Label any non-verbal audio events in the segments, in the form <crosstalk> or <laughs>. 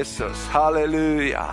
Jesus, halleluja.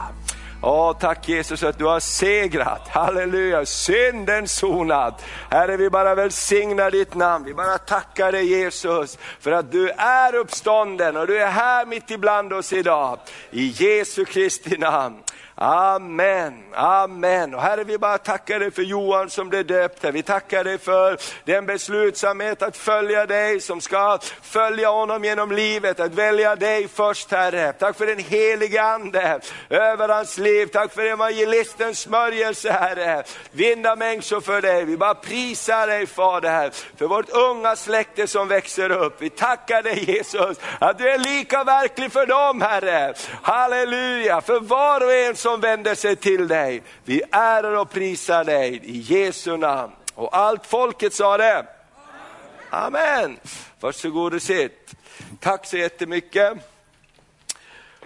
Åh, tack Jesus att du har segrat, halleluja, synden sonat. Herre vi bara välsignar ditt namn, vi bara tackar dig Jesus för att du är uppstånden och du är här mitt ibland oss idag. I Jesu Kristi namn. Amen, amen. Och Herre, vi bara tackar dig för Johan som blev döpt här. Vi tackar dig för den beslutsamhet att följa dig, som ska följa honom genom livet, att välja dig först Herre. Tack för den helige Ande över hans liv. Tack för evangelistens smörjelse Herre. Vinda människor för dig. Vi bara prisar dig Fader, för vårt unga släkte som växer upp. Vi tackar dig Jesus, att du är lika verklig för dem Herre. Halleluja, för var och en som som vänder sig till dig. Vi ärar och prisar dig i Jesu namn. Och allt folket sa det. Amen. Varsågod och sitt. Tack så jättemycket.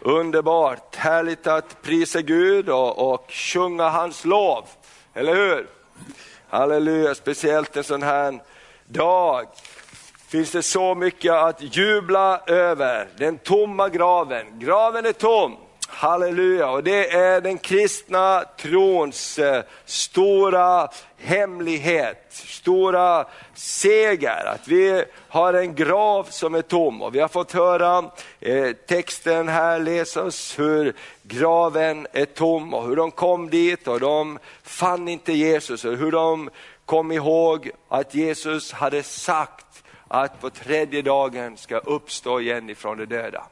Underbart, härligt att prisa Gud och, och sjunga hans lov, eller hur? Halleluja, speciellt en sån här dag finns det så mycket att jubla över. Den tomma graven, graven är tom. Halleluja, och det är den kristna trons eh, stora hemlighet, stora seger. Att vi har en grav som är tom och vi har fått höra eh, texten här läsas hur graven är tom och hur de kom dit och de fann inte Jesus och hur de kom ihåg att Jesus hade sagt att på tredje dagen ska uppstå igen ifrån de döda.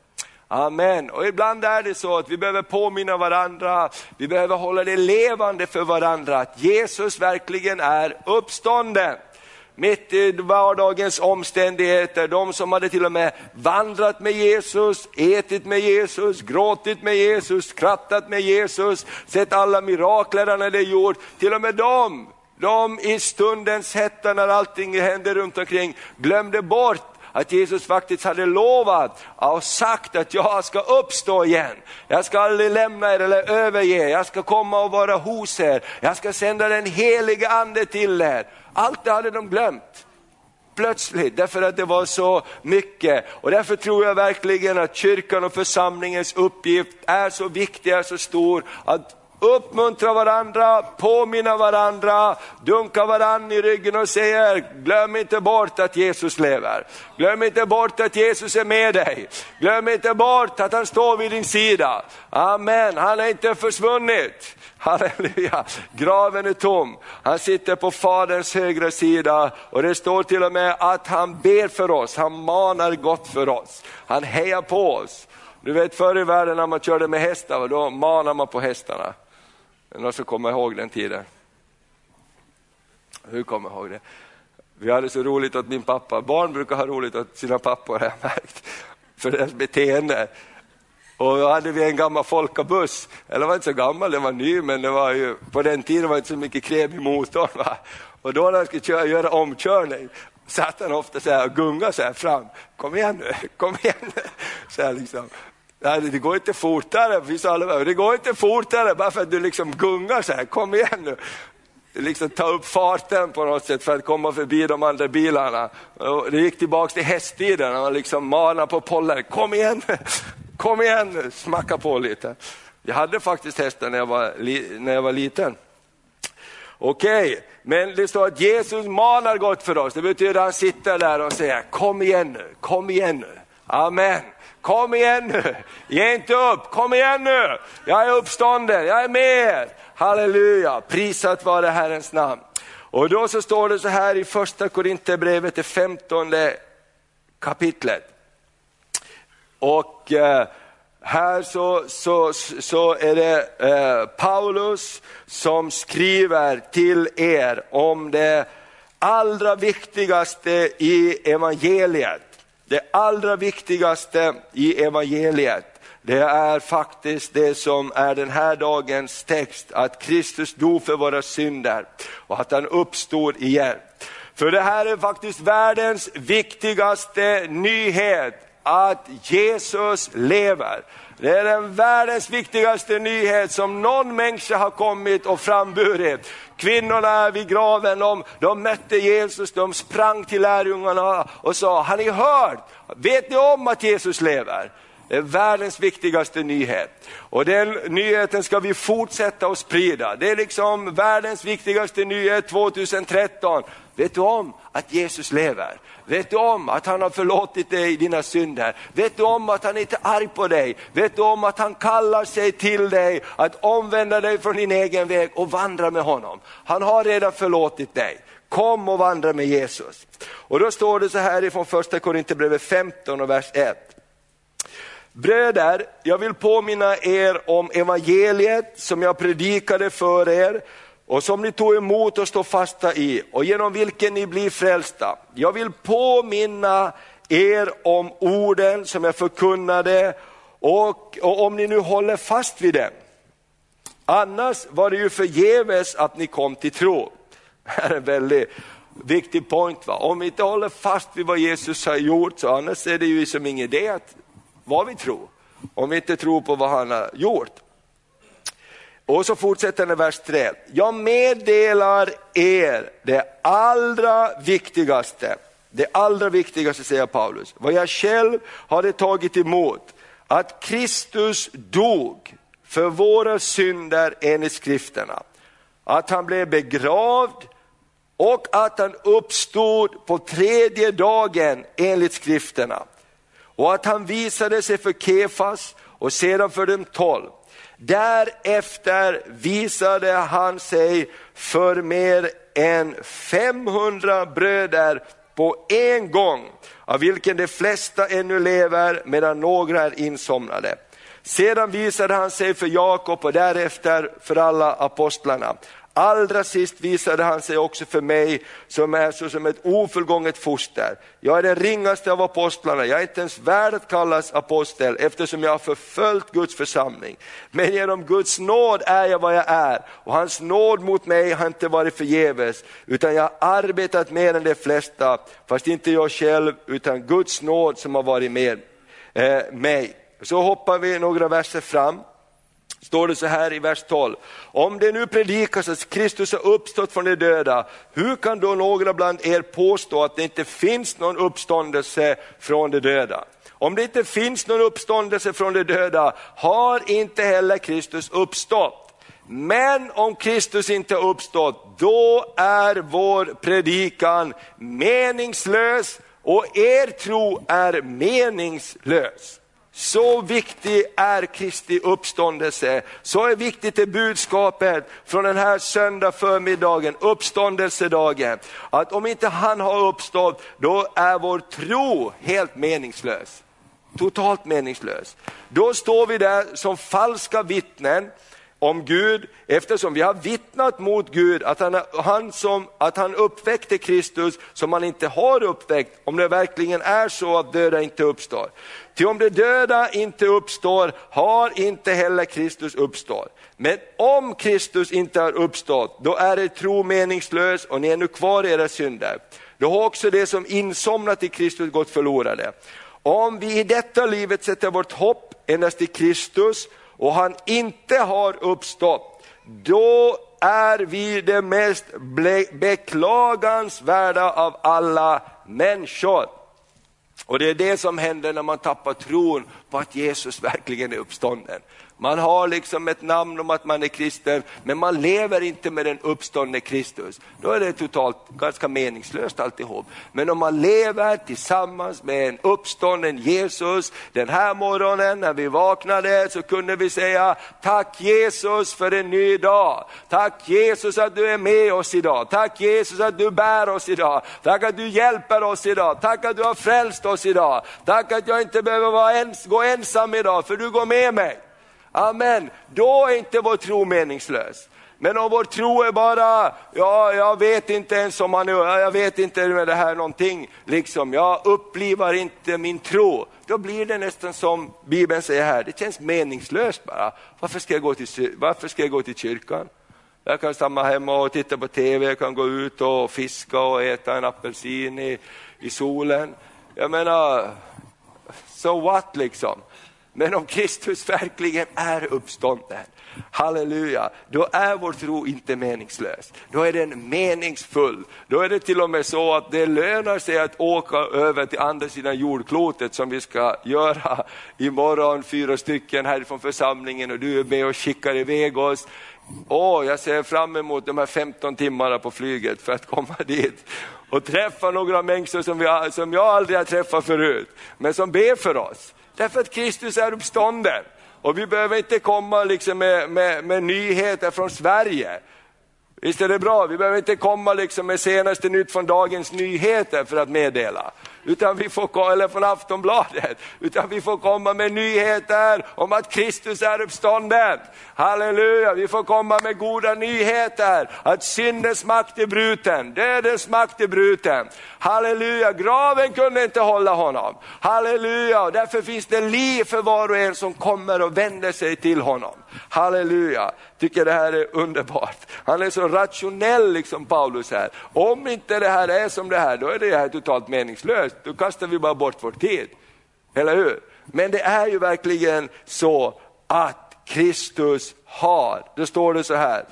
Amen. Och ibland är det så att vi behöver påminna varandra, vi behöver hålla det levande för varandra, att Jesus verkligen är uppstånden. Mitt i vardagens omständigheter, de som hade till och med vandrat med Jesus, ätit med Jesus, gråtit med Jesus, skrattat med Jesus, sett alla mirakler han hade gjort, till och med dem de i stundens hetta när allting hände runt omkring glömde bort att Jesus faktiskt hade lovat och sagt att jag ska uppstå igen. Jag ska aldrig lämna er eller överge, jag ska komma och vara hos er, jag ska sända den helige ande till er. Allt det hade de glömt plötsligt, därför att det var så mycket. Och därför tror jag verkligen att kyrkan och församlingens uppgift är så viktig, är så stor, att uppmuntra varandra, påminna varandra, dunka varandra i ryggen och säga, glöm inte bort att Jesus lever. Glöm inte bort att Jesus är med dig. Glöm inte bort att han står vid din sida. Amen, han har inte försvunnit. Halleluja, graven är tom. Han sitter på Faderns högra sida och det står till och med att han ber för oss, han manar gott för oss. Han hejar på oss. Du vet förr i världen när man körde med hästar, då manade man på hästarna. Någon som kommer ihåg den tiden? Hur kommer ihåg det? Vi hade så roligt åt min pappa. Barn brukar ha roligt åt sina pappor har jag märkt. För deras beteende. Och då hade vi en gammal folkabuss, eller var inte så gammal, den var ny, men det var ju, på den tiden var det inte så mycket krem i motorn. Va? Och då när han skulle köra, göra omkörning satt han ofta så här och gungade så här fram. Kom igen nu, <laughs> kom igen nu. Så här liksom. Nej, det går inte fortare, det går inte fortare bara för att du liksom gungar så här, kom igen nu. Liksom ta upp farten på något sätt för att komma förbi de andra bilarna. Och det gick tillbaka till hästtiden, man liksom manar på pollen, kom igen, <laughs> kom igen nu, smacka på lite. Jag hade faktiskt hästar när jag var, när jag var liten. Okej, okay. men det står att Jesus manar gott för oss, det betyder att han sitter där och säger, kom igen nu, kom igen nu. Amen. Kom igen nu, ge inte upp, kom igen nu. Jag är uppstånden, jag är med er. Halleluja, prisat vare Herrens namn. Och då så står det så här i första Korinthierbrevet, det femtonde kapitlet. Och eh, här så, så, så är det eh, Paulus som skriver till er om det allra viktigaste i evangeliet. Det allra viktigaste i evangeliet, det är faktiskt det som är den här dagens text, att Kristus dog för våra synder och att han uppstod igen. För det här är faktiskt världens viktigaste nyhet, att Jesus lever. Det är den världens viktigaste nyhet som någon människa har kommit och framburit. Kvinnorna vid graven, de, de mötte Jesus, de sprang till lärjungarna och sa, har ni hört? Vet ni om att Jesus lever? Det är världens viktigaste nyhet. Och den nyheten ska vi fortsätta att sprida. Det är liksom världens viktigaste nyhet 2013. Vet du om att Jesus lever? Vet du om att han har förlåtit dig dina synder? Vet du om att han inte är arg på dig? Vet du om att han kallar sig till dig att omvända dig från din egen väg och vandra med honom? Han har redan förlåtit dig. Kom och vandra med Jesus. Och då står det så här ifrån första Korinthierbrevet 15 och vers 1. Bröder, jag vill påminna er om evangeliet som jag predikade för er och som ni tog emot och står fasta i och genom vilken ni blir frälsta. Jag vill påminna er om orden som jag förkunnade och, och om ni nu håller fast vid dem. Annars var det ju förgäves att ni kom till tro. <laughs> Det här är en väldigt viktig point. Va? Om vi inte håller fast vid vad Jesus har gjort, så annars är det ju som ingen idé att vad vi tror. Om vi inte tror på vad han har gjort. Och så fortsätter den i vers 3. Jag meddelar er det allra viktigaste. Det allra viktigaste säger Paulus, vad jag själv hade tagit emot. Att Kristus dog för våra synder enligt skrifterna. Att han blev begravd och att han uppstod på tredje dagen enligt skrifterna. Och att han visade sig för Kefas och sedan för de tolv. Därefter visade han sig för mer än 500 bröder på en gång, av vilken de flesta ännu lever medan några är insomnade. Sedan visade han sig för Jakob och därefter för alla apostlarna. Allra sist visade han sig också för mig som är så som ett ofullgånget foster. Jag är den ringaste av apostlarna, jag är inte ens värd att kallas apostel eftersom jag har förföljt Guds församling. Men genom Guds nåd är jag vad jag är och hans nåd mot mig har inte varit förgäves utan jag har arbetat mer än de flesta, fast inte jag själv utan Guds nåd som har varit med eh, mig. Så hoppar vi några verser fram står det så här i vers 12. Om det nu predikas att Kristus har uppstått från de döda, hur kan då några bland er påstå att det inte finns någon uppståndelse från de döda? Om det inte finns någon uppståndelse från de döda har inte heller Kristus uppstått. Men om Kristus inte har uppstått, då är vår predikan meningslös och er tro är meningslös. Så viktig är Kristi uppståndelse, så är viktigt är budskapet från den här söndag förmiddagen, uppståndelsedagen, att om inte han har uppstått, då är vår tro helt meningslös. Totalt meningslös. Då står vi där som falska vittnen, om Gud, eftersom vi har vittnat mot Gud att han, han som, att han uppväckte Kristus som han inte har uppväckt, om det verkligen är så att döda inte uppstår. Ty om de döda inte uppstår har inte heller Kristus uppstått. Men om Kristus inte har uppstått, då är er tro meningslös och ni är nu kvar i era synder. Då har också det som insomnat i Kristus gått förlorade. Om vi i detta livet sätter vårt hopp endast i Kristus och han inte har uppstått, då är vi det mest beklagansvärda av alla människor. Och det är det som händer när man tappar tron på att Jesus verkligen är uppstånden. Man har liksom ett namn om att man är kristen, men man lever inte med den uppståndne Kristus. Då är det totalt ganska meningslöst alltihop. Men om man lever tillsammans med en uppstånden Jesus, den här morgonen när vi vaknade så kunde vi säga, tack Jesus för en ny dag. Tack Jesus att du är med oss idag. Tack Jesus att du bär oss idag. Tack att du hjälper oss idag. Tack att du har frälst oss idag. Tack att jag inte behöver vara ens, gå ensam idag, för du går med mig. Amen, då är inte vår tro meningslös. Men om vår tro är bara, ja jag vet inte ens om man är, jag vet inte med det här någonting, liksom, jag upplivar inte min tro. Då blir det nästan som Bibeln säger här, det känns meningslöst bara. Varför ska jag gå till, varför ska jag gå till kyrkan? Jag kan stanna hemma och titta på TV, jag kan gå ut och fiska och äta en apelsin i, i solen. Jag menar, so what liksom? Men om Kristus verkligen är uppstånden, halleluja, då är vår tro inte meningslös. Då är den meningsfull. Då är det till och med så att det lönar sig att åka över till andra sidan jordklotet som vi ska göra imorgon, fyra stycken härifrån församlingen och du är med och skickar iväg oss. Åh, jag ser fram emot de här 15 timmarna på flyget för att komma <laughs> dit och träffa några människor som, vi, som jag aldrig har träffat förut, men som ber för oss. Därför att Kristus är uppstånden. Och vi behöver inte komma liksom med, med, med nyheter från Sverige. Visst är det bra, vi behöver inte komma liksom med senaste nytt från Dagens Nyheter för att meddela utan vi får, eller från Aftonbladet, utan vi får komma med nyheter om att Kristus är uppstånden. Halleluja, vi får komma med goda nyheter, att syndens makt är bruten, dödens makt är bruten. Halleluja, graven kunde inte hålla honom. Halleluja, därför finns det liv för var och en som kommer och vänder sig till honom. Halleluja, tycker det här är underbart. Han är så rationell liksom Paulus här. Om inte det här är som det här, då är det här totalt meningslöst. Då kastar vi bara bort vår tid. Eller hur? Men det är ju verkligen så att Kristus har, då står det så här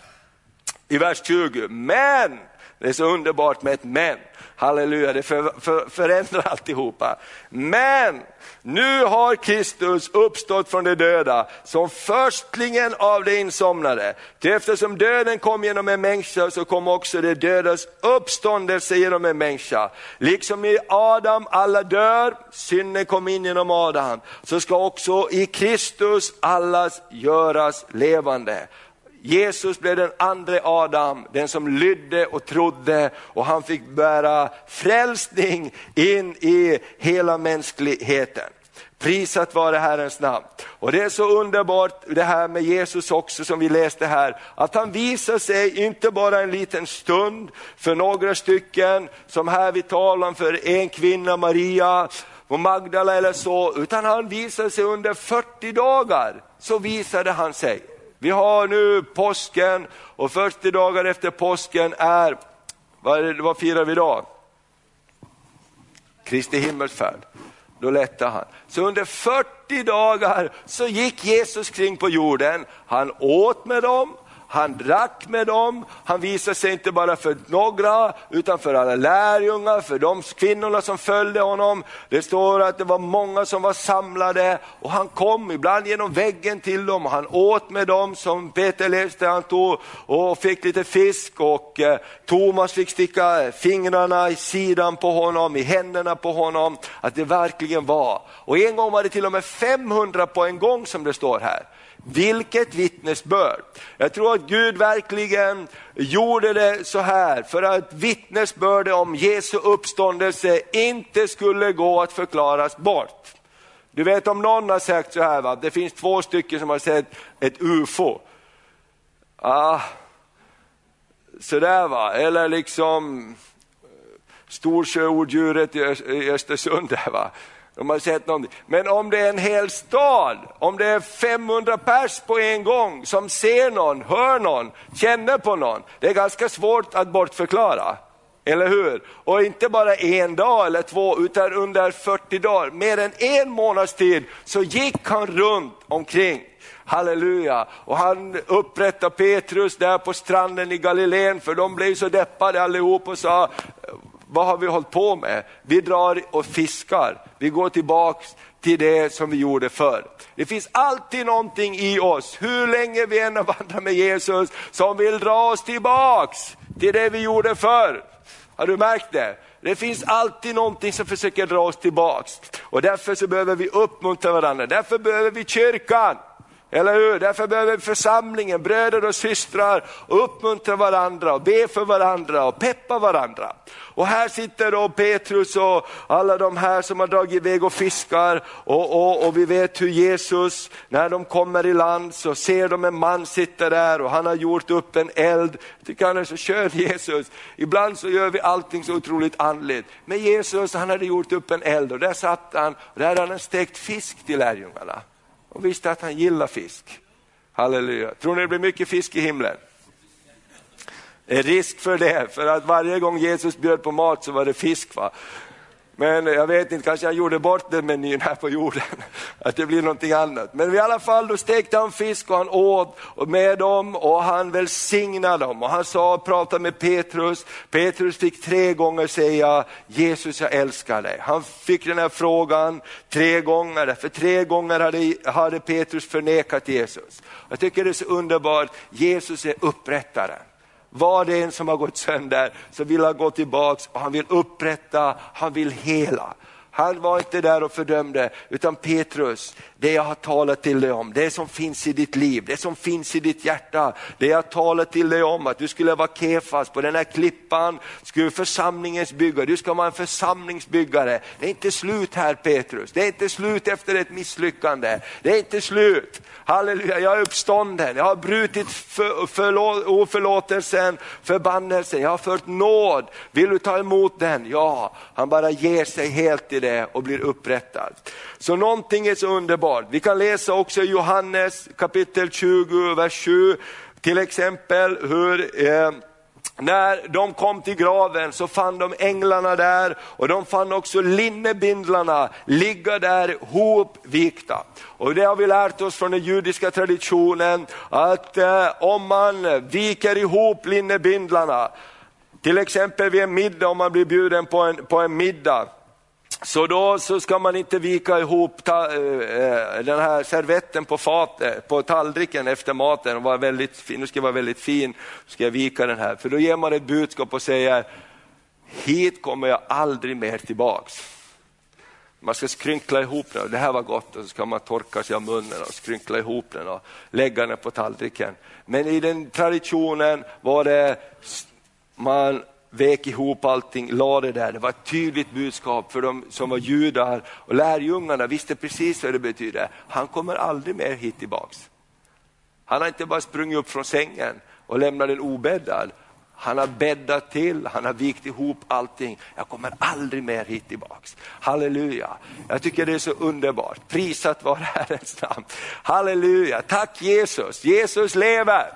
i vers 20, men, det är så underbart med ett men, halleluja, det för, för, förändrar alltihopa. Men nu har Kristus uppstått från de döda som förstlingen av de insomnade. Ty eftersom döden kom genom en människa så kom också de dödas uppståndelse genom en människa. Liksom i Adam alla dör, synden kom in genom Adam, så ska också i Kristus allas göras levande. Jesus blev den andra Adam, den som lydde och trodde och han fick bära frälsning in i hela mänskligheten. Prisat vare Herrens namn. Och det är så underbart det här med Jesus också som vi läste här, att han visar sig inte bara en liten stund för några stycken, som här vi talar om för en kvinna, Maria, och Magdala eller så, utan han visar sig under 40 dagar, så visade han sig. Vi har nu påsken och 40 dagar efter påsken är, vad, vad firar vi då? Kristi himmelsfärd. Då lättade han. Så under 40 dagar så gick Jesus kring på jorden. Han åt med dem, han drack med dem, han visade sig inte bara för några utan för alla lärjungar, för de kvinnorna som följde honom. Det står att det var många som var samlade och han kom ibland genom väggen till dem och han åt med dem som Peter läste, han tog och fick lite fisk och eh, Thomas fick sticka fingrarna i sidan på honom, i händerna på honom, att det verkligen var. Och en gång var det till och med 500 på en gång som det står här. Vilket vittnesbörd! Jag tror att Gud verkligen gjorde det så här för att vittnesbördet om Jesu uppståndelse inte skulle gå att förklaras bort. Du vet om någon har sagt så här, va? det finns två stycken som har sett ett UFO. Ah, sådär va, eller liksom Storsjöodjuret i Östersund. Där, va? De har sett någonting. Men om det är en hel stad, om det är 500 pers på en gång som ser någon, hör någon, känner på någon. Det är ganska svårt att bortförklara. Eller hur? Och inte bara en dag eller två, utan under 40 dagar, mer än en månads tid, så gick han runt omkring. Halleluja! Och han upprättade Petrus där på stranden i Galileen, för de blev så deppade allihop och sa, vad har vi hållit på med? Vi drar och fiskar, vi går tillbaks till det som vi gjorde förr. Det finns alltid någonting i oss, hur länge vi än vandrar med Jesus, som vill dra oss tillbaks till det vi gjorde förr. Har du märkt det? Det finns alltid någonting som försöker dra oss tillbaks. Och därför så behöver vi uppmuntra varandra, därför behöver vi kyrkan. Eller hur? Därför behöver församlingen, bröder och systrar, uppmuntra varandra och be för varandra och peppa varandra. Och här sitter då Petrus och alla de här som har dragit iväg och fiskar och, och, och vi vet hur Jesus, när de kommer i land så ser de en man sitta där och han har gjort upp en eld. Jag tycker han är så skön <laughs> Jesus. Ibland så gör vi allting så otroligt andligt. Men Jesus han hade gjort upp en eld och där satt han och där hade han stekt fisk till lärjungarna och visste att han gillar fisk. Halleluja. Tror ni det blir mycket fisk i himlen? Det är risk för det, för att varje gång Jesus bjöd på mat så var det fisk. Va? Men jag vet inte, kanske han gjorde bort den menyn här på jorden, <laughs> att det blir någonting annat. Men i alla fall, då stekte han fisk och han åt med dem och han välsignade dem. Och han sa, pratade med Petrus, Petrus fick tre gånger säga, Jesus jag älskar dig. Han fick den här frågan tre gånger, för tre gånger hade, hade Petrus förnekat Jesus. Jag tycker det är så underbart, Jesus är upprättaren. Vad det än som har gått sönder så vill han gå tillbaks och han vill upprätta, han vill hela. Han var inte där och fördömde, utan Petrus, det jag har talat till dig om, det som finns i ditt liv, det som finns i ditt hjärta, det jag talat till dig om att du skulle vara Kefas, på den här klippan skulle församlingens byggare, du ska vara en församlingsbyggare. Det är inte slut här Petrus, det är inte slut efter ett misslyckande, det är inte slut. Halleluja, jag är uppstånden, jag har brutit för, förlå, oförlåtelsen, förbannelsen, jag har fört nåd. Vill du ta emot den? Ja, han bara ger sig helt i det och blir upprättad. Så någonting är så underbart. Vi kan läsa också i Johannes kapitel 20, vers 7, till exempel hur eh, när de kom till graven så fann de änglarna där och de fann också linnebindlarna ligga där hopvikta. Och det har vi lärt oss från den judiska traditionen att eh, om man viker ihop linnebindlarna, till exempel vid en middag om man blir bjuden på en, på en middag, så då så ska man inte vika ihop ta, eh, eh den här servetten på, fat, eh, på tallriken efter maten och vara väldigt fin, nu ska jag vara väldigt fin, ska jag vika den här. För då ger man ett budskap och säger, hit kommer jag aldrig mer tillbaks. Man ska skrynkla ihop den, det här var gott och så ska man torka sig av munnen och skrynkla ihop den och lägga den på tallriken. Men i den traditionen var det, man vek ihop allting, la det där. Det var ett tydligt budskap för de som var judar och lärjungarna visste precis vad det betyder. Han kommer aldrig mer hit tillbaks. Han har inte bara sprungit upp från sängen och lämnat den obäddad. Han har bäddat till, han har vikt ihop allting. Jag kommer aldrig mer hit tillbaks. Halleluja. Jag tycker det är så underbart. Prisat vare Herrens namn. Halleluja. Tack Jesus. Jesus lever.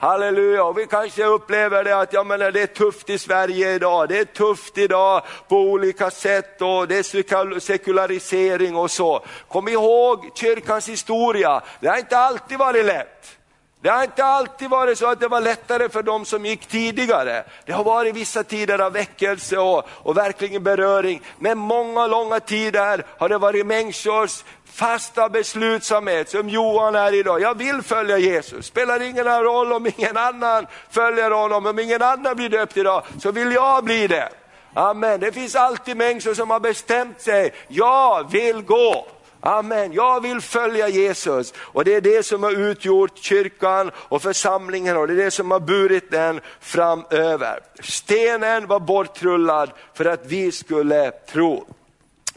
Halleluja, och vi kanske upplever det att ja, men det är tufft i Sverige idag, det är tufft idag på olika sätt och det är sekularisering och så. Kom ihåg kyrkans historia, det har inte alltid varit lätt. Det har inte alltid varit så att det var lättare för de som gick tidigare. Det har varit vissa tider av väckelse och, och verkligen beröring, men många långa tider har det varit människors fasta beslutsamhet som Johan är idag. Jag vill följa Jesus, spelar ingen roll om ingen annan följer honom, om ingen annan blir döpt idag, så vill jag bli det. Amen. Det finns alltid människor som har bestämt sig, jag vill gå. Amen, jag vill följa Jesus och det är det som har utgjort kyrkan och församlingen och det är det som har burit den framöver. Stenen var bortrullad för att vi skulle tro.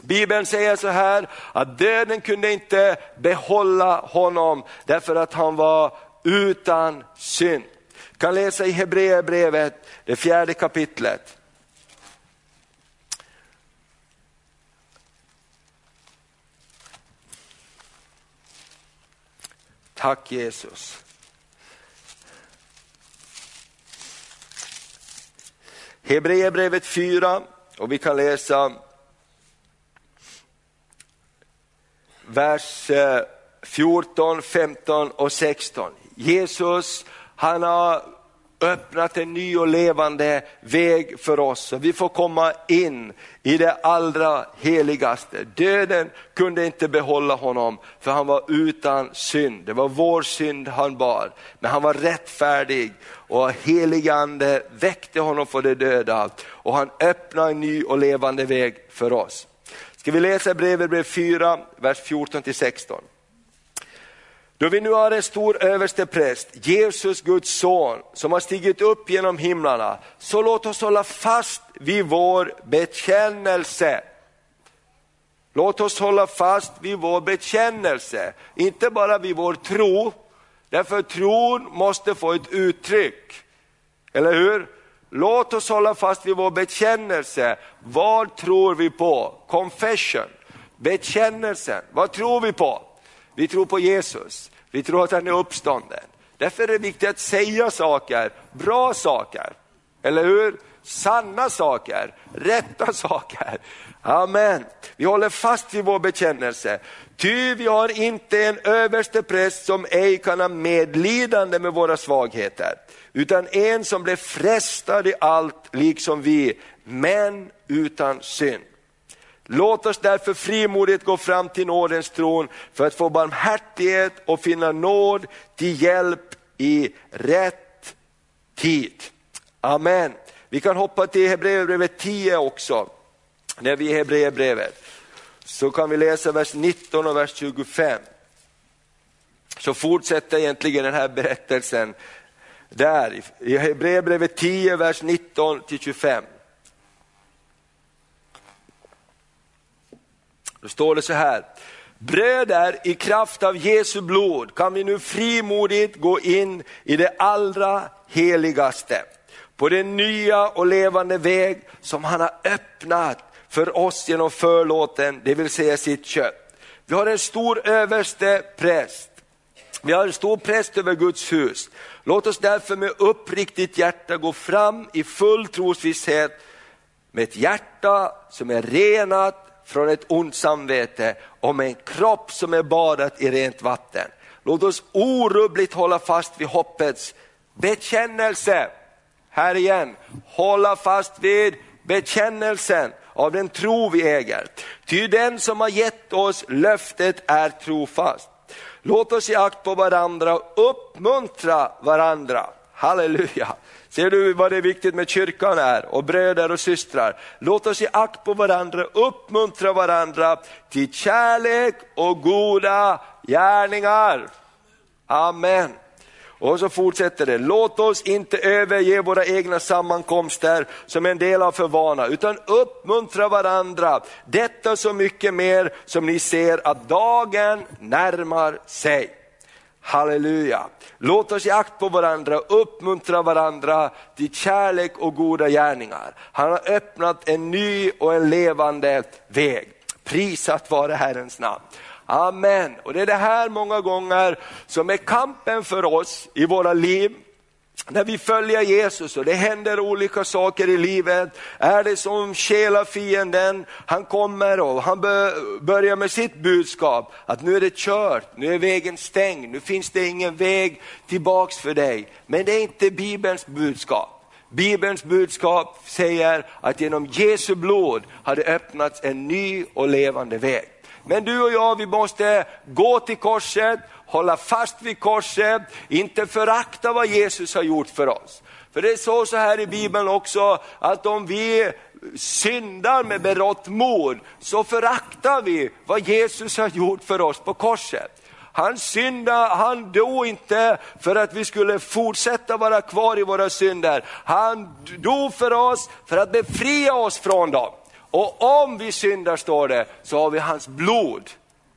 Bibeln säger så här att döden kunde inte behålla honom därför att han var utan synd. Vi kan läsa i Hebreerbrevet, det fjärde kapitlet. Tack Jesus. Hebreerbrevet 4 och vi kan läsa vers eh, 14, 15 och 16. Jesus, han har öppnat en ny och levande väg för oss. vi får komma in i det allra heligaste. Döden kunde inte behålla honom för han var utan synd. Det var vår synd han bar. Men han var rättfärdig och heligande väckte honom för det döda och han öppnade en ny och levande väg för oss. Ska vi läsa brevet brev 4, vers 14 till 16. Då vi nu har en stor överstepräst, Jesus Guds son, som har stigit upp genom himlarna, så låt oss hålla fast vid vår bekännelse. Låt oss hålla fast vid vår bekännelse, inte bara vid vår tro, därför tron måste få ett uttryck. Eller hur? Låt oss hålla fast vid vår bekännelse. Vad tror vi på? Confession, bekännelsen. Vad tror vi på? Vi tror på Jesus, vi tror att han är uppstånden. Därför är det viktigt att säga saker, bra saker, eller hur? Sanna saker, rätta saker. Amen. Vi håller fast vid vår bekännelse. Ty vi har inte en överste präst som ej kan ha medlidande med våra svagheter, utan en som blev frestad i allt liksom vi, men utan synd. Låt oss därför frimodigt gå fram till nådens tron för att få barmhärtighet och finna nåd till hjälp i rätt tid. Amen. Vi kan hoppa till Hebreerbrevet 10 också, när vi är i Hebreerbrevet. så kan vi läsa vers 19 och vers 25. Så fortsätter egentligen den här berättelsen där i Hebreerbrevet 10, vers 19 till 25. Då står det så här, bröder i kraft av Jesu blod kan vi nu frimodigt gå in i det allra heligaste, på den nya och levande väg som han har öppnat för oss genom förlåten, det vill säga sitt kött. Vi har en stor överste präst, vi har en stor präst över Guds hus. Låt oss därför med uppriktigt hjärta gå fram i full trosvisshet med ett hjärta som är renat från ett ont samvete och med en kropp som är badat i rent vatten. Låt oss orubbligt hålla fast vid hoppets bekännelse. Här igen, hålla fast vid bekännelsen av den tro vi äger. Ty den som har gett oss löftet är trofast. Låt oss ge akt på varandra och uppmuntra varandra. Halleluja! Ser du vad det är viktigt med kyrkan är och bröder och systrar? Låt oss ge akt på varandra, uppmuntra varandra till kärlek och goda gärningar. Amen. Och så fortsätter det, låt oss inte överge våra egna sammankomster som en del av förvana, utan uppmuntra varandra. Detta så mycket mer som ni ser att dagen närmar sig. Halleluja. Låt oss ge akt på varandra, uppmuntra varandra till kärlek och goda gärningar. Han har öppnat en ny och en levande väg. Prisat vare Herrens namn. Amen. Och det är det här många gånger som är kampen för oss i våra liv. När vi följer Jesus och det händer olika saker i livet, är det som fienden, han kommer och han börjar med sitt budskap, att nu är det kört, nu är vägen stängd, nu finns det ingen väg tillbaks för dig. Men det är inte Bibelns budskap. Bibelns budskap säger att genom Jesu blod har det öppnats en ny och levande väg. Men du och jag, vi måste gå till korset, hålla fast vid korset, inte förakta vad Jesus har gjort för oss. För det står så här i Bibeln också, att om vi syndar med berått mod, så föraktar vi vad Jesus har gjort för oss på korset. Han syndade, han dog inte för att vi skulle fortsätta vara kvar i våra synder. Han dog för oss för att befria oss från dem. Och om vi syndar, står det, så har vi hans blod.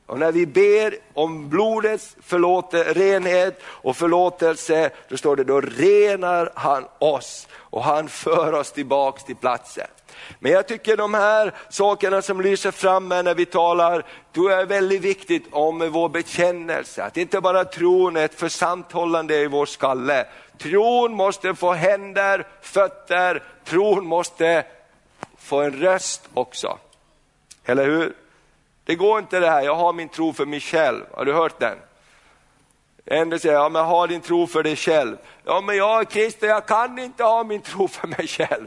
Och när vi ber om blodets förlåte, renhet och förlåtelse, då står det, då renar han oss och han för oss tillbaks till platsen. Men jag tycker de här sakerna som lyser fram när vi talar, då är väldigt viktigt om vår bekännelse. Att inte bara tron är ett församthållande i vår skalle. Tron måste få händer, fötter, tron måste få en röst också. Eller hur? Det går inte det här, jag har min tro för mig själv. Har du hört den? Ändå säger ja men ha din tro för dig själv. Ja men jag är kristen, jag kan inte ha min tro för mig själv.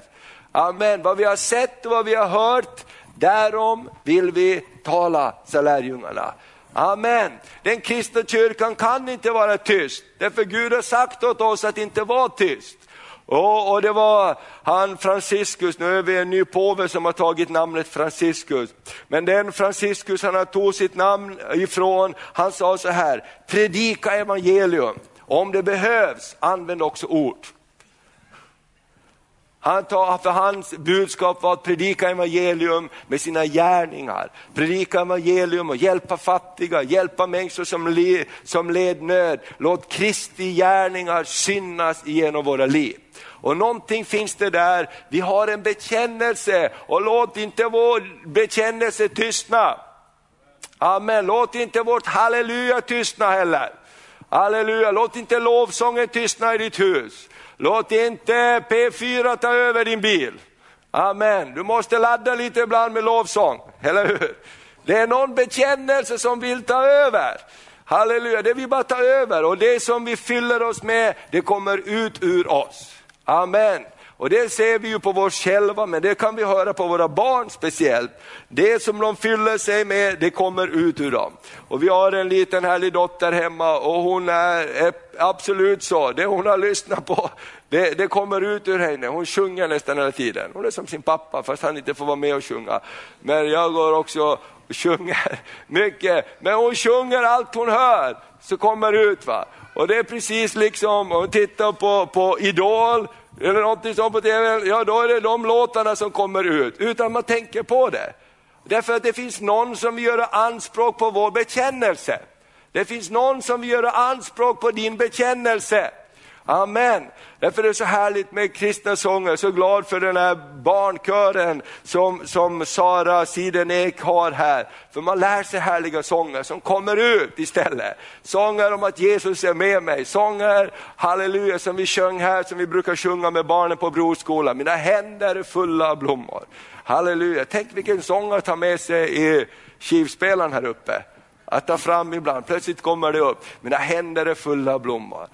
Amen, vad vi har sett och vad vi har hört, därom vill vi tala, sa lärjungarna. Amen. Den kristna kyrkan kan inte vara tyst, därför Gud har sagt åt oss att inte vara tyst. Och, och, det var han Franciscus, nu är vi en ny påve som har tagit namnet Franciscus. Men den Franciscus han tog sitt namn ifrån, han sa så här, predika evangelium. Om det behövs, använd också ord. Han tar, för hans budskap var att predika evangelium med sina gärningar. Predika evangelium och hjälpa fattiga, hjälpa människor som, le, som led nöd. Låt Kristi gärningar synas genom våra liv. Och någonting finns det där, vi har en bekännelse och låt inte vår bekännelse tystna. Amen, låt inte vårt halleluja tystna heller. Halleluja, låt inte lovsången tystna i ditt hus. Låt inte P4 ta över din bil. Amen, du måste ladda lite ibland med lovsång, <laughs> eller hur? Det är någon bekännelse som vill ta över. Halleluja, det vill bara ta över och det som vi fyller oss med, det kommer ut ur oss. Amen. Och det ser vi ju på oss själva, men det kan vi höra på våra barn speciellt. Det som de fyller sig med, det kommer ut ur dem. Och vi har en liten härlig dotter hemma och hon är absolut så, det hon har lyssnat på, det, det, kommer ut ur henne. Hon sjunger nästan hela tiden. Hon är som sin pappa, fast han inte får vara med och sjunga. Men jag går också och sjunger <laughs> mycket, men hon sjunger allt hon hör så kommer ut. va. Och det är precis liksom, om tittar på, på Idol, eller någonting sånt på TV, ja då är det de låtarna som kommer ut, utan att man tänker på det. Därför att det finns någon som vill göra anspråk på vår bekännelse. Det finns någon som vill göra anspråk på din bekännelse. Amen. Därför är det så härligt med kristna sånger, så glad för den här barnkören som, som Sara Sidenek har här. För man lär sig härliga sånger som kommer ut istället. Sånger om att Jesus är med mig, sånger, halleluja som vi sjöng här, som vi brukar sjunga med barnen på Broskolan. Mina händer är fulla av blommor. Halleluja, tänk vilken sång att ta med sig i skivspelaren här uppe att ta fram ibland. Plötsligt kommer det upp, mina händer är fulla av blommor.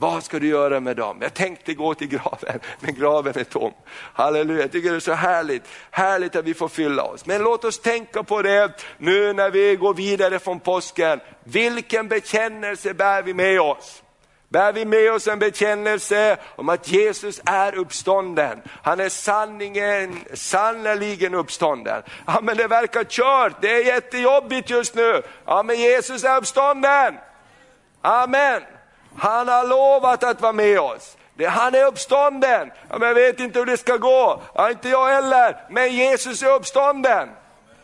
Vad ska du göra med dem? Jag tänkte gå till graven, men graven är tom. Halleluja, jag tycker det är så härligt. Härligt att vi får fylla oss. Men låt oss tänka på det nu när vi går vidare från påsken. Vilken bekännelse bär vi med oss? Bär vi med oss en bekännelse om att Jesus är uppstånden. Han är sanningen, sannerligen uppstånden. Ja men det verkar kört, det är jättejobbigt just nu. Ja men Jesus är uppstånden. Amen. Han har lovat att vara med oss. Han är uppstånden. Ja, men jag vet inte hur det ska gå, ja, inte jag heller, men Jesus är uppstånden.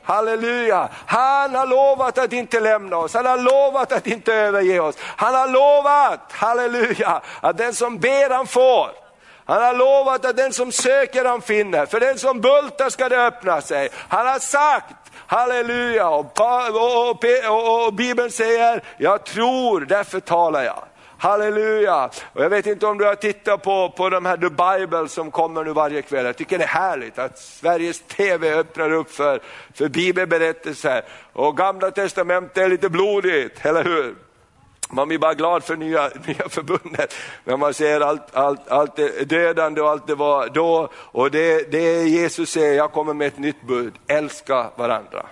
Halleluja! Han har lovat att inte lämna oss, han har lovat att inte överge oss. Han har lovat, halleluja, att den som ber han får. Han har lovat att den som söker han finner, för den som bultar ska det öppna sig. Han har sagt, halleluja, och, och, och, och Bibeln säger, jag tror, därför talar jag. Halleluja! Och jag vet inte om du har tittat på, på de här The Bible som kommer nu varje kväll. Jag tycker det är härligt att Sveriges TV öppnar upp för, för bibelberättelser. Och gamla testamentet är lite blodigt, eller hur? Man blir bara glad för nya, <laughs> nya förbundet när man ser allt, allt, allt det dödande och allt det var då. Och det, det Jesus säger, jag kommer med ett nytt bud, älska varandra.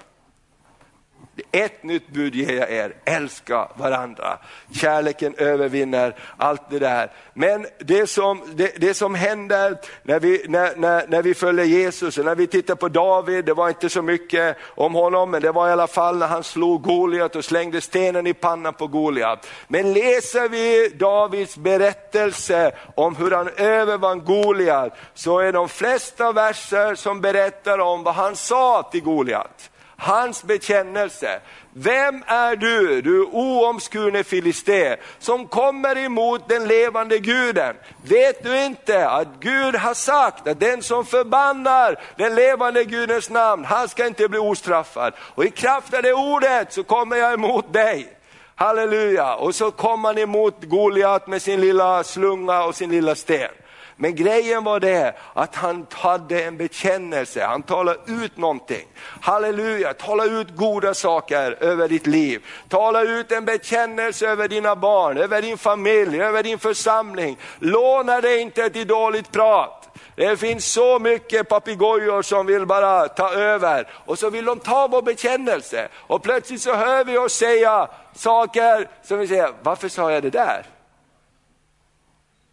Ett nytt bud ger jag er, älska varandra. Kärleken övervinner allt det där. Men det som, det, det som händer när vi, när, när, när vi följer Jesus, och när vi tittar på David, det var inte så mycket om honom, men det var i alla fall när han slog Goliat och slängde stenen i pannan på Goliat. Men läser vi Davids berättelse om hur han övervann Goliat, så är de flesta verser som berättar om vad han sa till Goliat hans bekännelse. Vem är du, du oomskurne filisté, som kommer emot den levande guden? Vet du inte att Gud har sagt att den som förbannar den levande gudens namn, han ska inte bli ostraffad. Och i kraft av det ordet så kommer jag emot dig. Halleluja! Och så kom han emot Goliat med sin lilla slunga och sin lilla sten. Men grejen var det att han hade en bekännelse, han talade ut någonting. Halleluja, tala ut goda saker över ditt liv. Tala ut en bekännelse över dina barn, över din familj, över din församling. Låna dig inte till dåligt prat. Det finns så mycket papegojor som vill bara ta över och så vill de ta vår bekännelse. Och plötsligt så hör vi oss säga saker som vi säger, varför sa jag det där?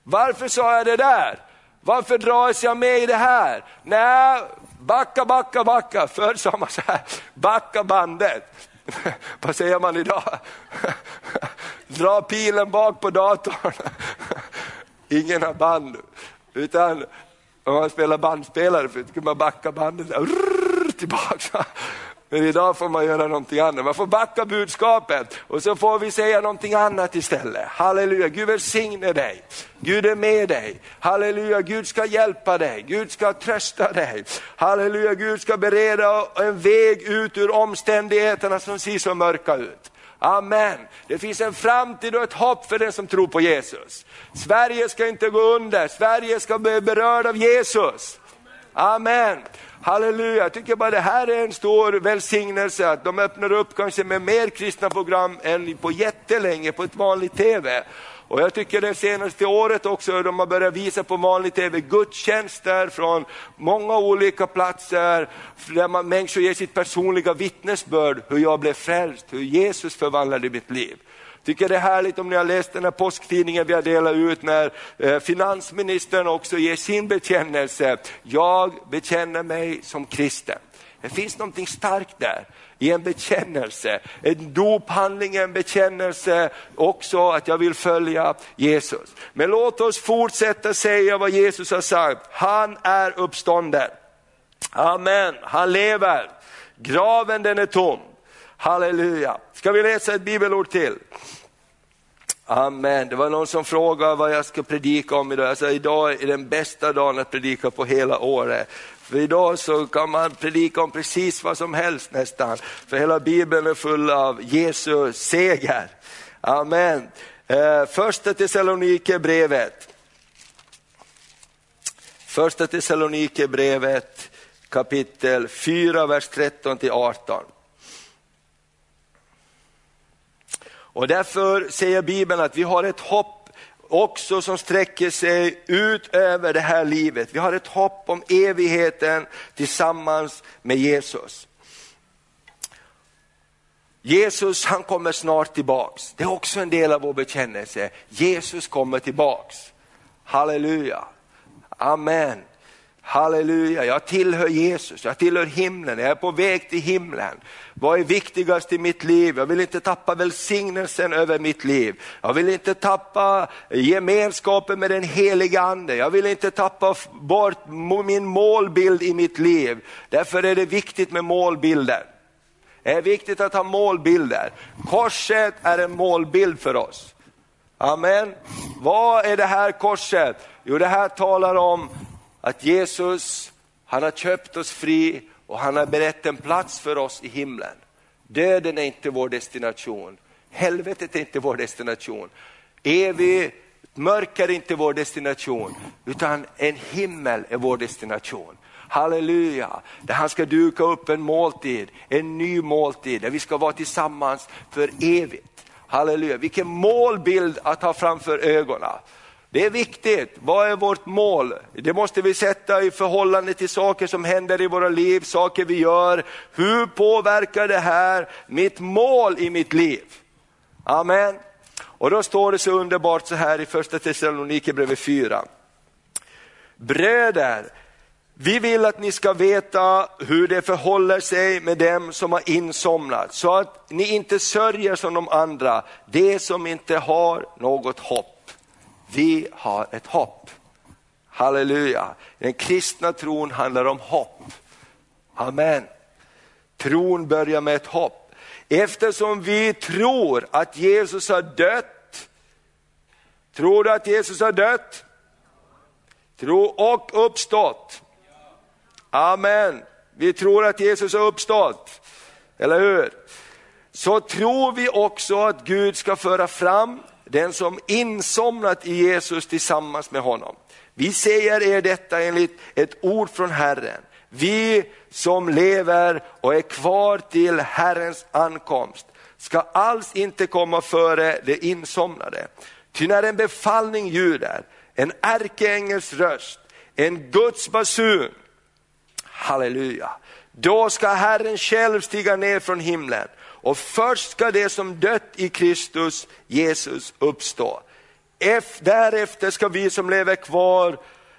Varför sa jag det där? Varför dras jag med i det här? Nej, backa, backa, backa. Förr sa man så här, backa bandet. <laughs> Vad säger man idag? <laughs> Dra pilen bak på datorn. <laughs> Ingen har band, utan om man spelar bandspelare, för kan man backa bandet tillbaka. Men idag får man göra någonting annat, man får backa budskapet och så får vi säga någonting annat istället. Halleluja, Gud välsigne dig. Gud är med dig. Halleluja, Gud ska hjälpa dig, Gud ska trösta dig. Halleluja, Gud ska bereda en väg ut ur omständigheterna som ser så mörka ut. Amen. Det finns en framtid och ett hopp för den som tror på Jesus. Sverige ska inte gå under, Sverige ska bli berörd av Jesus. Amen. Halleluja, jag tycker bara det här är en stor välsignelse att de öppnar upp kanske med mer kristna program än på jättelänge på ett vanligt TV. Och jag tycker det senaste året också, de har börjat visa på vanlig TV gudstjänster från många olika platser, där man, människor ger sitt personliga vittnesbörd, hur jag blev frälst, hur Jesus förvandlade mitt liv. Tycker det är härligt om ni har läst den här påsktidningen vi har delat ut när eh, finansministern också ger sin bekännelse. Jag bekänner mig som kristen. Det finns någonting starkt där i en bekännelse. En dophandling en bekännelse också att jag vill följa Jesus. Men låt oss fortsätta säga vad Jesus har sagt. Han är uppstånden. Amen, han lever. Graven den är tom. Halleluja. Ska vi läsa ett bibelord till? Amen. Det var någon som frågade vad jag ska predika om idag. jag sa idag är den bästa dagen att predika på hela året. För idag så kan man predika om precis vad som helst nästan. För hela bibeln är full av Jesu seger. Amen. Eh, första Thessalonikerbrevet. Första Thessalonikerbrevet kapitel 4, vers 13 till 18. Och därför säger Bibeln att vi har ett hopp också som sträcker sig ut över det här livet. Vi har ett hopp om evigheten tillsammans med Jesus. Jesus han kommer snart tillbaks. Det är också en del av vår bekännelse. Jesus kommer tillbaks. Halleluja. Amen. Halleluja, jag tillhör Jesus, jag tillhör himlen, jag är på väg till himlen. Vad är viktigast i mitt liv? Jag vill inte tappa välsignelsen över mitt liv. Jag vill inte tappa gemenskapen med den heliga ande. Jag vill inte tappa bort min målbild i mitt liv. Därför är det viktigt med målbilder. Det är viktigt att ha målbilder. Korset är en målbild för oss. Amen. Vad är det här korset? Jo, det här talar om att Jesus, han har köpt oss fri och han har berett en plats för oss i himlen. Döden är inte vår destination, helvetet är inte vår destination, evig mörker är inte vår destination, utan en himmel är vår destination. Halleluja, där han ska duka upp en måltid, en ny måltid, där vi ska vara tillsammans för evigt. Halleluja, vilken målbild att ha framför ögonen. Det är viktigt, vad är vårt mål? Det måste vi sätta i förhållande till saker som händer i våra liv, saker vi gör. Hur påverkar det här mitt mål i mitt liv? Amen. Och då står det så underbart så här i första Thessalonikerbrevet 4. Bröder, vi vill att ni ska veta hur det förhåller sig med dem som har insomnat, så att ni inte sörjer som de andra, de som inte har något hopp. Vi har ett hopp. Halleluja. Den kristna tron handlar om hopp. Amen. Tron börjar med ett hopp. Eftersom vi tror att Jesus har dött. Tror du att Jesus har dött? Tro och uppstått. Amen. Vi tror att Jesus har uppstått, eller hur? Så tror vi också att Gud ska föra fram den som insomnat i Jesus tillsammans med honom. Vi säger er detta enligt ett ord från Herren. Vi som lever och är kvar till Herrens ankomst ska alls inte komma före det insomnade. Ty när en befallning ljuder, en ärkeängels röst, en Guds basun, halleluja, då ska Herren själv stiga ner från himlen och först ska det som dött i Kristus Jesus uppstå. Därefter ska vi som lever kvar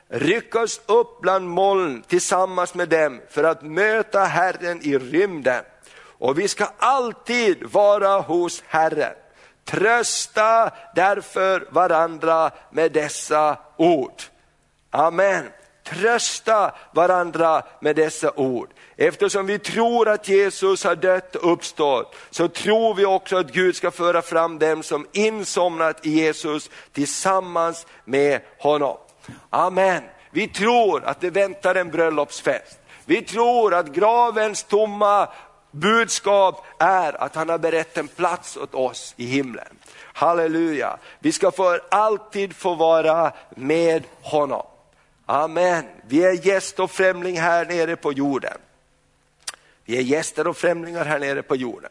ryckas upp bland moln tillsammans med dem för att möta Herren i rymden. Och vi ska alltid vara hos Herren. Trösta därför varandra med dessa ord. Amen. Trösta varandra med dessa ord. Eftersom vi tror att Jesus har dött och uppstått, så tror vi också att Gud ska föra fram dem som insomnat i Jesus tillsammans med honom. Amen. Vi tror att det väntar en bröllopsfest. Vi tror att gravens tomma budskap är att han har berett en plats åt oss i himlen. Halleluja. Vi ska för alltid få vara med honom. Amen. Vi är gäst och främling här nere på jorden. Vi är gäster och främlingar här nere på jorden.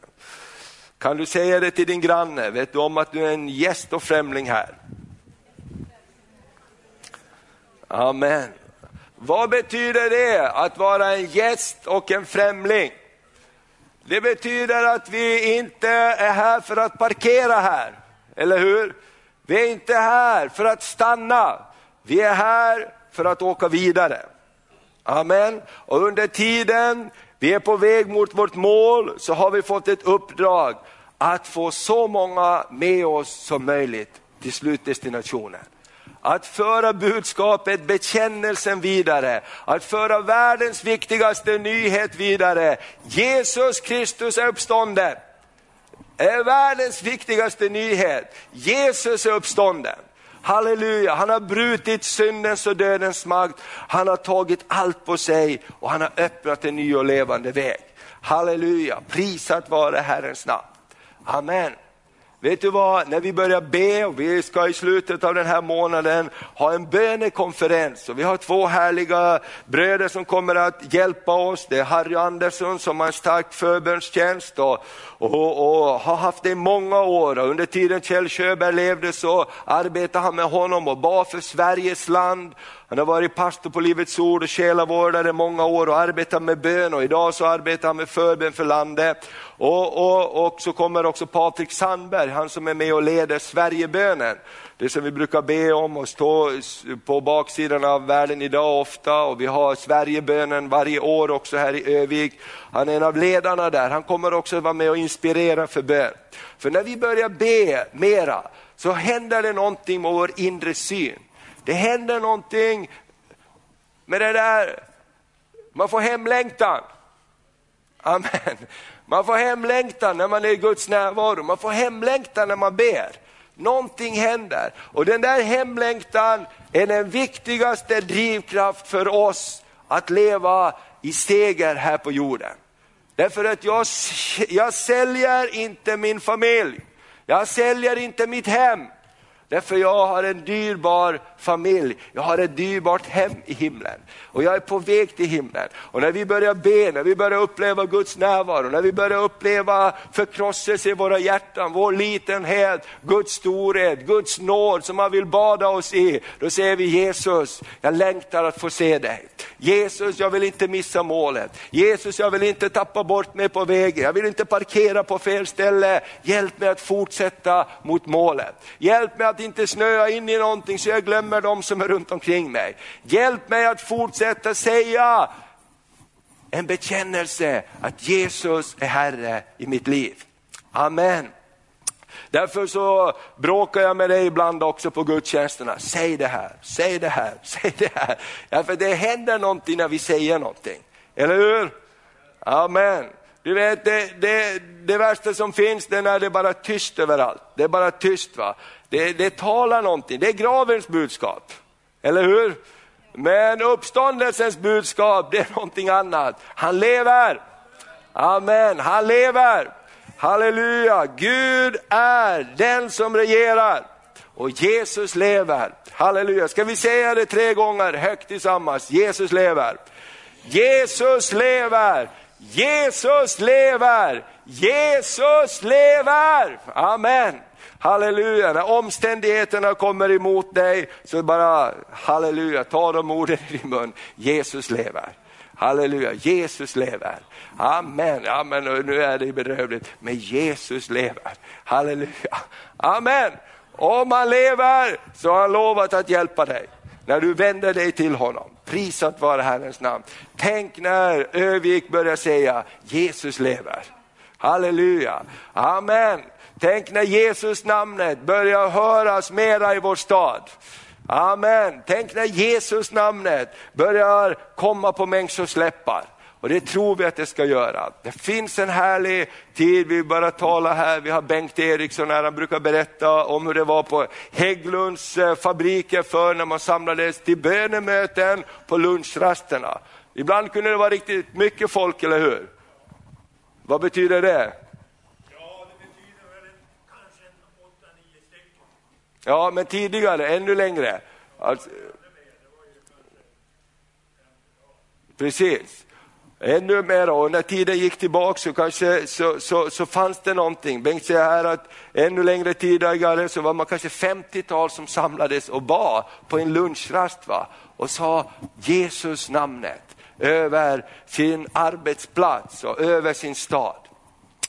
Kan du säga det till din granne, vet du om att du är en gäst och främling här? Amen. Vad betyder det att vara en gäst och en främling? Det betyder att vi inte är här för att parkera här, eller hur? Vi är inte här för att stanna, vi är här för att åka vidare. Amen. Och under tiden Vi är på väg mot vårt mål, så har vi fått ett uppdrag att få så många med oss som möjligt till slutdestinationen. Att föra budskapet, bekännelsen vidare, att föra världens viktigaste nyhet vidare. Jesus Kristus är uppstånden. Är världens viktigaste nyhet. Jesus är uppstånden. Halleluja, han har brutit syndens och dödens makt. Han har tagit allt på sig och han har öppnat en ny och levande väg. Halleluja, prisat vare Herrens namn. Amen. Vet du vad, när vi börjar be, och vi ska i slutet av den här månaden ha en bönekonferens och vi har två härliga bröder som kommer att hjälpa oss. Det är Harry Andersson som har en stark förbönstjänst och, och, och, har haft det i många år. Och under tiden Kjell Sjöberg levde så arbetade han med honom och bad för Sveriges land. Han har varit pastor på Livets Ord och själavårdare många år och arbetat med bön och idag så arbetar han med förbön för landet. Och, och, och så kommer också Patrik Sandberg, han som är med och leder Sverigebönen. Det som vi brukar be om och stå på baksidan av världen idag ofta och vi har Sverigebönen varje år också här i Övik. Han är en av ledarna där, han kommer också vara med och inspirera för bön. För när vi börjar be mera så händer det någonting med vår inre syn. Det händer någonting med det där, man får hemlängtan. Amen. Man får hemlängtan när man är i Guds närvaro, man får hemlängtan när man ber. Någonting händer och den där hemlängtan är den viktigaste drivkraft för oss att leva i seger här på jorden. Därför att jag, jag säljer inte min familj, jag säljer inte mitt hem, Därför jag har en dyrbar familj, jag har ett dyrbart hem i himlen. Och jag är på väg till himlen. Och när vi börjar be, när vi börjar uppleva Guds närvaro, när vi börjar uppleva förkrosselse i våra hjärtan, vår litenhet, Guds storhet, Guds nåd som han vill bada oss i. Då säger vi Jesus, jag längtar att få se dig. Jesus, jag vill inte missa målet. Jesus, jag vill inte tappa bort mig på vägen. Jag vill inte parkera på fel ställe. Hjälp mig att fortsätta mot målet. Hjälp mig att att inte snöa in i någonting så jag glömmer de som är runt omkring mig. Hjälp mig att fortsätta säga en bekännelse att Jesus är Herre i mitt liv. Amen. Därför så bråkar jag med dig ibland också på gudstjänsterna. Säg det här, säg det här, <laughs> säg det här. Därför det händer någonting när vi säger någonting. Eller hur? Amen. Du vet, det, det, det värsta som finns det är när det är bara tyst överallt. Det är bara tyst. va. Det, det talar någonting, det är gravens budskap. Eller hur? Men uppståndelsens budskap, det är någonting annat. Han lever. Amen, han lever. Halleluja, Gud är den som regerar och Jesus lever. Halleluja, ska vi säga det tre gånger högt tillsammans? Jesus lever. Jesus lever. Jesus lever. Jesus lever. Amen. Halleluja, när omständigheterna kommer emot dig så bara halleluja, ta de orden i din mun. Jesus lever. Halleluja, Jesus lever. Amen, amen, och nu är det bedrövligt, men Jesus lever. Halleluja, amen. Om han lever så har han lovat att hjälpa dig när du vänder dig till honom. Prisat vare Herrens namn. Tänk när Övik börjar säga Jesus lever. Halleluja, amen. Tänk när Jesus namnet börjar höras mera i vår stad. Amen. Tänk när Jesus namnet börjar komma på människors läppar. Och det tror vi att det ska göra. Det finns en härlig tid, vi bara tala här, vi har Bengt Eriksson här, han brukar berätta om hur det var på Hägglunds eh, fabriker för när man samlades till bönemöten på lunchrasterna. Ibland kunde det vara riktigt mycket folk, eller hur? Vad betyder det? Ja, men tidigare, ännu längre. Alltså, precis. Ännu mer och när tiden gick tillbaka så, kanske, så, så, så fanns det någonting. Bengt säger här att ännu längre tidigare så var man kanske 50-tal som samlades och bad på en lunchrast va? och sa Jesus namnet över sin arbetsplats och över sin stad.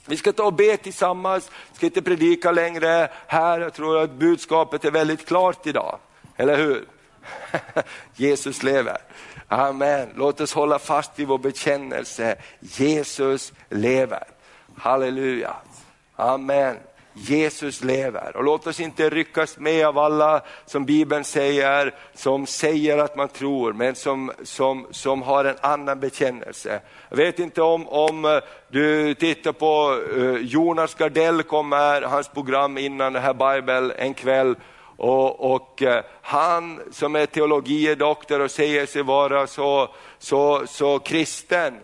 Vi ska ta och be tillsammans, ska inte predika längre här, jag tror att budskapet är väldigt klart idag. Eller hur? <laughs> Jesus lever. Amen. Låt oss hålla fast vid vår bekännelse. Jesus lever. Halleluja. Amen. Jesus lever. Och låt oss inte ryckas med av alla som Bibeln säger, som säger att man tror men som, som, som har en annan bekännelse. Jag vet inte om, om eh, du tittar på eh, Jonas Gardell kommer hans program innan det här Bibel en kväll. Och, och eh, han som är teologidoktor och säger sig vara så, så, så kristen,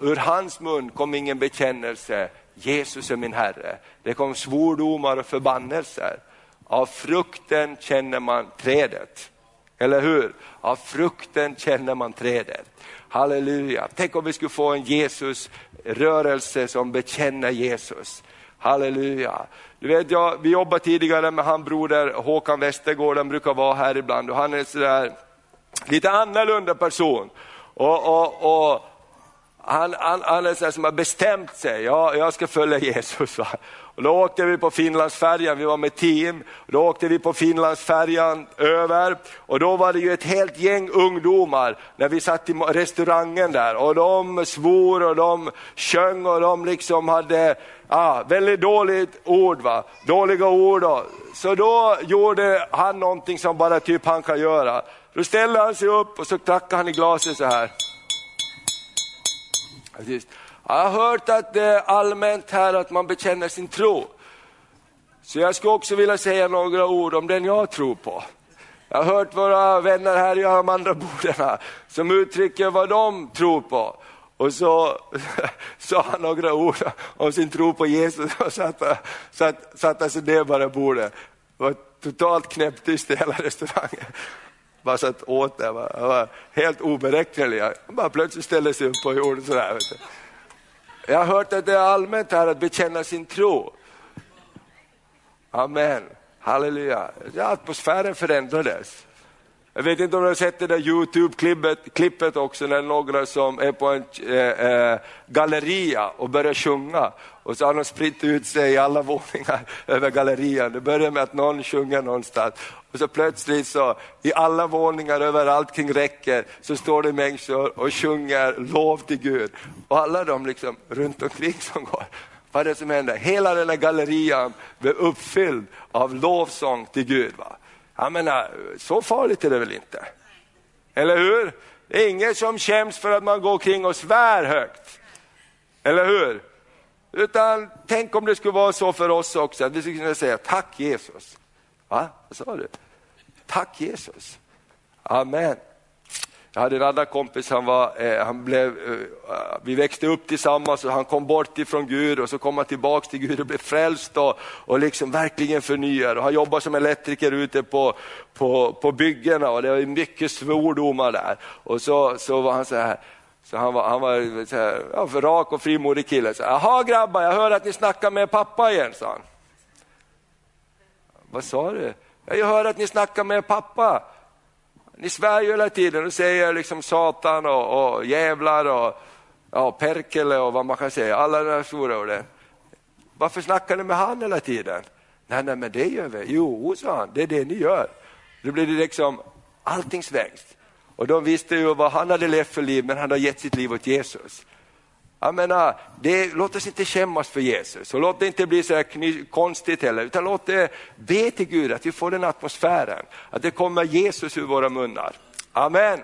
ur hans mun kom ingen bekännelse. Jesus är min Herre. Det kom svordomar och förbannelser. Av frukten känner man trädet. Eller hur? Av frukten känner man trädet. Halleluja. Tänk om vi skulle få en Jesus-rörelse som bekänner Jesus. Halleluja. Du vet, jag, vi jobbade tidigare med han broder Håkan Westergård, han brukar vara här ibland och han är sådär lite annorlunda person. Och, och, och han, han, han är sån som har bestämt sig, ja, jag ska följa Jesus. Va? Och då åkte vi på Finlandsfärjan, vi var med team, då åkte vi på Finlandsfärjan över och då var det ju ett helt gäng ungdomar när vi satt i restaurangen där och de svor och de sjöng och de liksom hade ah, väldigt dåligt ord, va? dåliga ord. Då. Så då gjorde han någonting som bara typ han kan göra. Då ställde han sig upp och så knackade han i glaset så här. Jag har hört att det är allmänt här att man bekänner sin tro. Så jag skulle också vilja säga några ord om den jag tror på. Jag har hört våra vänner här i de andra borden som uttrycker vad de tror på. Och så <laughs> sa han några ord om sin tro på Jesus och satte, satt, satt sig ner bara bordet. Det var totalt knäpptyst i hela restaurangen. Bara satt åt där, var, var helt oberäknelig. Bara plötsligt ställde sig upp på jorden sådär. Jag har hört att det är allmänt här att bekänna sin tro. Amen, halleluja. Atmosfären förändrades. Jag vet inte om du har sett det där Youtube-klippet också när några som är på en eh, eh galleria och börjar sjunga och så har de spritt ut sig i alla våningar över gallerian. Det börjar med att någon sjunger någonstans och så plötsligt så i alla våningar överallt kring räcket så står det människor och sjunger lov till Gud. Och alla de liksom runt omkring som går, vad är det som händer? Hela den här gallerian blev uppfylld av lovsång till Gud. Va? Jag menar, så farligt är det väl inte? Eller hur? Det är ingen som skäms för att man går kring och svär högt. Eller hur? Utan tänk om det skulle vara så för oss också, att vi skulle kunna säga tack Jesus. Va? Vad sa du? Tack Jesus. Amen. Jag hade en annan kompis, han var, eh, han blev, eh, vi växte upp tillsammans och han kom bort ifrån Gud och så kom han tillbaks till Gud och blev frälst och, och liksom verkligen förnyad. Och han jobbar som elektriker ute på, på, på byggena och det var mycket svordomar där. Och så, så var han så här, så han var, han var så här, ja, rak och frimodig kille. Jaha grabbar, jag hör att ni snackar med pappa igen, sa han. Vad sa du? Jag hör att ni snackar med pappa. Ni svär ju hela tiden och säger liksom satan och, och jävlar och ja, perkele och vad man kan säga, alla de där stora orden. Varför snackar ni med han hela tiden? Nej, nej, men det gör vi. Jo, sa han, det är det ni gör. Då blir det liksom, allting svängs. Och de visste ju vad han hade levt för liv, men han har gett sitt liv åt Jesus. Jag menar, det, låt oss inte skämmas för Jesus och låt det inte bli så här konstigt heller, utan låt det be till Gud att vi får den atmosfären, att det kommer Jesus ur våra munnar. Amen.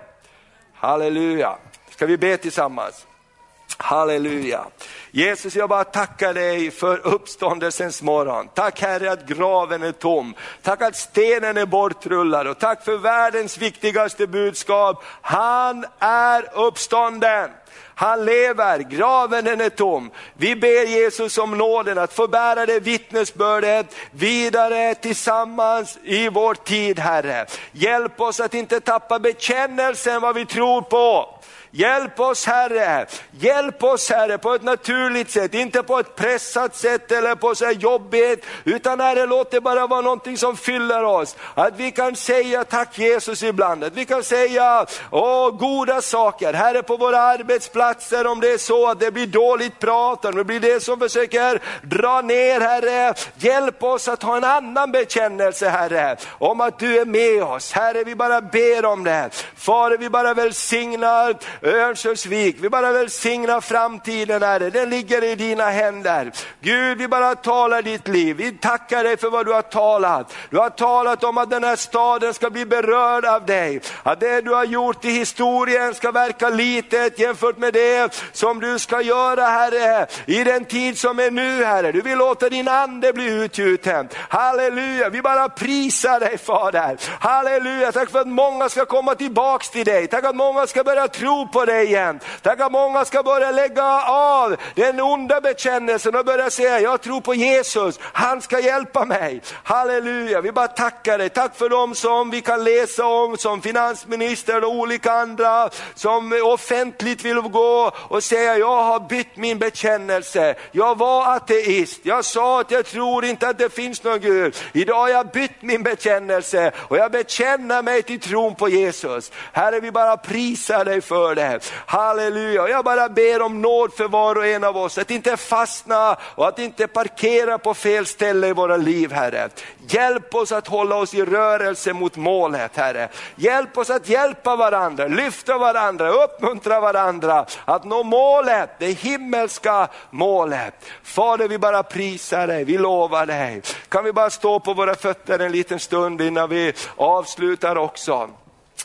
Halleluja. Ska vi be tillsammans? Halleluja. Jesus, jag bara tackar dig för uppståndelsens morgon. Tack Herre att graven är tom. Tack att stenen är bortrullad och tack för världens viktigaste budskap. Han är uppstånden. Han lever, graven den är tom. Vi ber Jesus om nåden att få bära det vittnesbördet vidare tillsammans i vår tid Herre. Hjälp oss att inte tappa bekännelsen vad vi tror på. Hjälp oss Herre, hjälp oss Herre på ett naturligt sätt, inte på ett pressat sätt eller på så här jobbigt, utan Herre låt det bara vara någonting som fyller oss. Att vi kan säga tack Jesus ibland, att vi kan säga åh, goda saker, Herre på våra arbetsplatser arbetsplatser, om det är så att det blir dåligt prat, om det blir det som försöker dra ner Herre. Hjälp oss att ha en annan bekännelse Herre, om att du är med oss. Herre, vi bara ber om det. Fader, vi bara välsignar Örnsköldsvik, vi bara välsignar framtiden Herre, den ligger i dina händer. Gud, vi bara talar ditt liv. Vi tackar dig för vad du har talat. Du har talat om att den här staden ska bli berörd av dig. Att det du har gjort i historien ska verka litet jämfört med det som du ska göra Herre, i den tid som är nu Herre. Du vill låta din ande bli utgjuten. Halleluja, vi bara prisar dig Fader. Halleluja, tack för att många ska komma tillbaks till dig. Tack att många ska börja tro på dig igen. Tack att många ska börja lägga av den onda bekännelsen och börja säga, jag tror på Jesus, han ska hjälpa mig. Halleluja, vi bara tackar dig. Tack för dem som vi kan läsa om, som finansminister och olika andra, som offentligt vill gå och säga, jag har bytt min bekännelse. Jag var ateist, jag sa att jag tror inte att det finns någon Gud. Idag har jag bytt min bekännelse och jag bekänner mig till tron på Jesus. Herre, vi bara prisar dig för det. Halleluja, jag bara ber om nåd för var och en av oss, att inte fastna och att inte parkera på fel ställe i våra liv Herre. Hjälp oss att hålla oss i rörelse mot målet Herre. Hjälp oss att hjälpa varandra, lyfta varandra, uppmuntra varandra att nå målet, det himmelska målet. Fader vi bara prisar dig, vi lovar dig. Kan vi bara stå på våra fötter en liten stund innan vi avslutar också.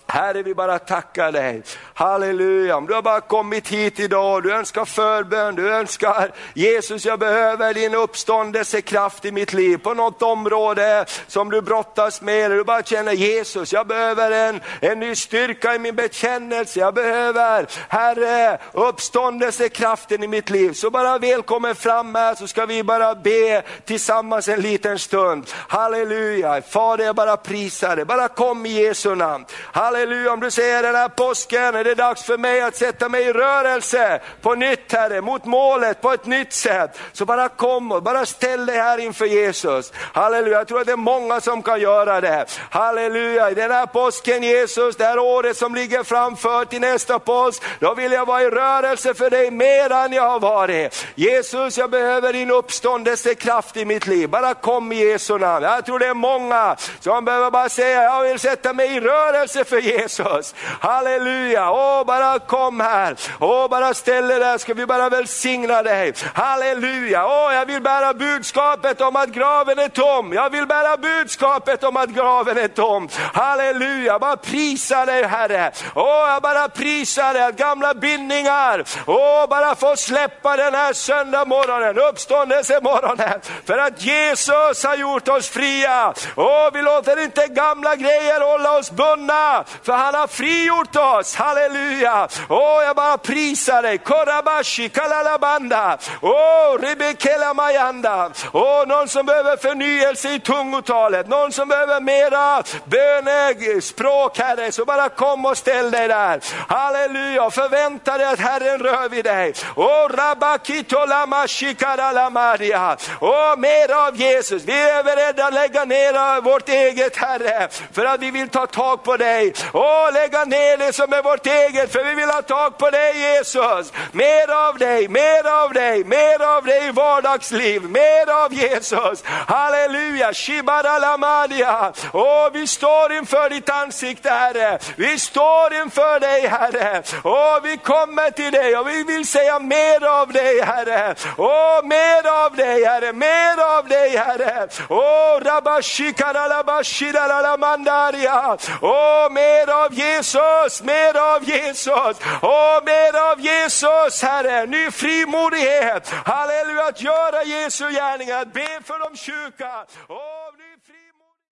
Herre, vi bara tackar dig. Halleluja, om du har bara kommit hit idag, du önskar förbön, du önskar Jesus, jag behöver din uppståndelsekraft i mitt liv på något område som du brottas med, du bara känner Jesus, jag behöver en, en ny styrka i min bekännelse, jag behöver Herre, uppståndelsekraften i mitt liv. Så bara välkommen fram här så ska vi bara be tillsammans en liten stund. Halleluja, Fader jag bara prisar dig, bara kom i Jesu namn. Halleluja, Halleluja, om du säger den här påsken är det dags för mig att sätta mig i rörelse på nytt Herre, mot målet på ett nytt sätt. Så bara kom och bara ställ dig här inför Jesus. Halleluja, jag tror att det är många som kan göra det. Halleluja, i den här påsken Jesus, det här året som ligger framför till nästa påsk, då vill jag vara i rörelse för dig mer än jag har varit. Jesus, jag behöver din uppståndelsekraft i mitt liv. Bara kom i Jesu namn. Jag tror det är många som behöver bara säga, jag vill sätta mig i rörelse för Jesus. Halleluja, åh bara kom här. Åh bara ställ dig där, ska vi bara välsigna dig. Halleluja, åh jag vill bära budskapet om att graven är tom. Jag vill bära budskapet om att graven är tom. Halleluja, bara prisa dig Herre. Åh jag bara prisar dig att gamla bindningar, åh bara få släppa den här söndag morgonen, uppståndelsemorgonen. För att Jesus har gjort oss fria. Åh vi låter inte gamla grejer hålla oss bundna för han har frigjort oss, halleluja. Åh, jag bara prisar dig, Korabashi, Kalalabanda, åh, Rebekela Mayanda. Åh, någon som behöver förnyelse i tungotalet, någon som behöver mera bönespråk, Herre, så bara kom och ställ dig där. Halleluja, förvänta dig att Herren rör vid dig. Åh, Rabakitolamashi Karalamaria. Åh, mer av Jesus. Vi är beredda att lägga ner vårt eget Herre, för att vi vill ta tag på dig. Åh, lägga ner det som är vårt eget, för vi vill ha tag på dig Jesus. Mer av dig, mer av dig, mer av dig i vardagsliv, mer av Jesus. Halleluja, Shibaralamadia. Åh, vi står inför ditt ansikte Herre. Vi står inför dig Herre. Åh, vi kommer till dig och vi vill säga mer av dig Herre. Åh, mer av dig Herre, mer av dig Herre. Åh, Rabashikaralabashiralamandaria. Åh, mer Mer av Jesus, mer av Jesus, och mer av Jesus Herre. Ny frimodighet, halleluja, att göra Jesu gärningar, att be för de sjuka. Åh,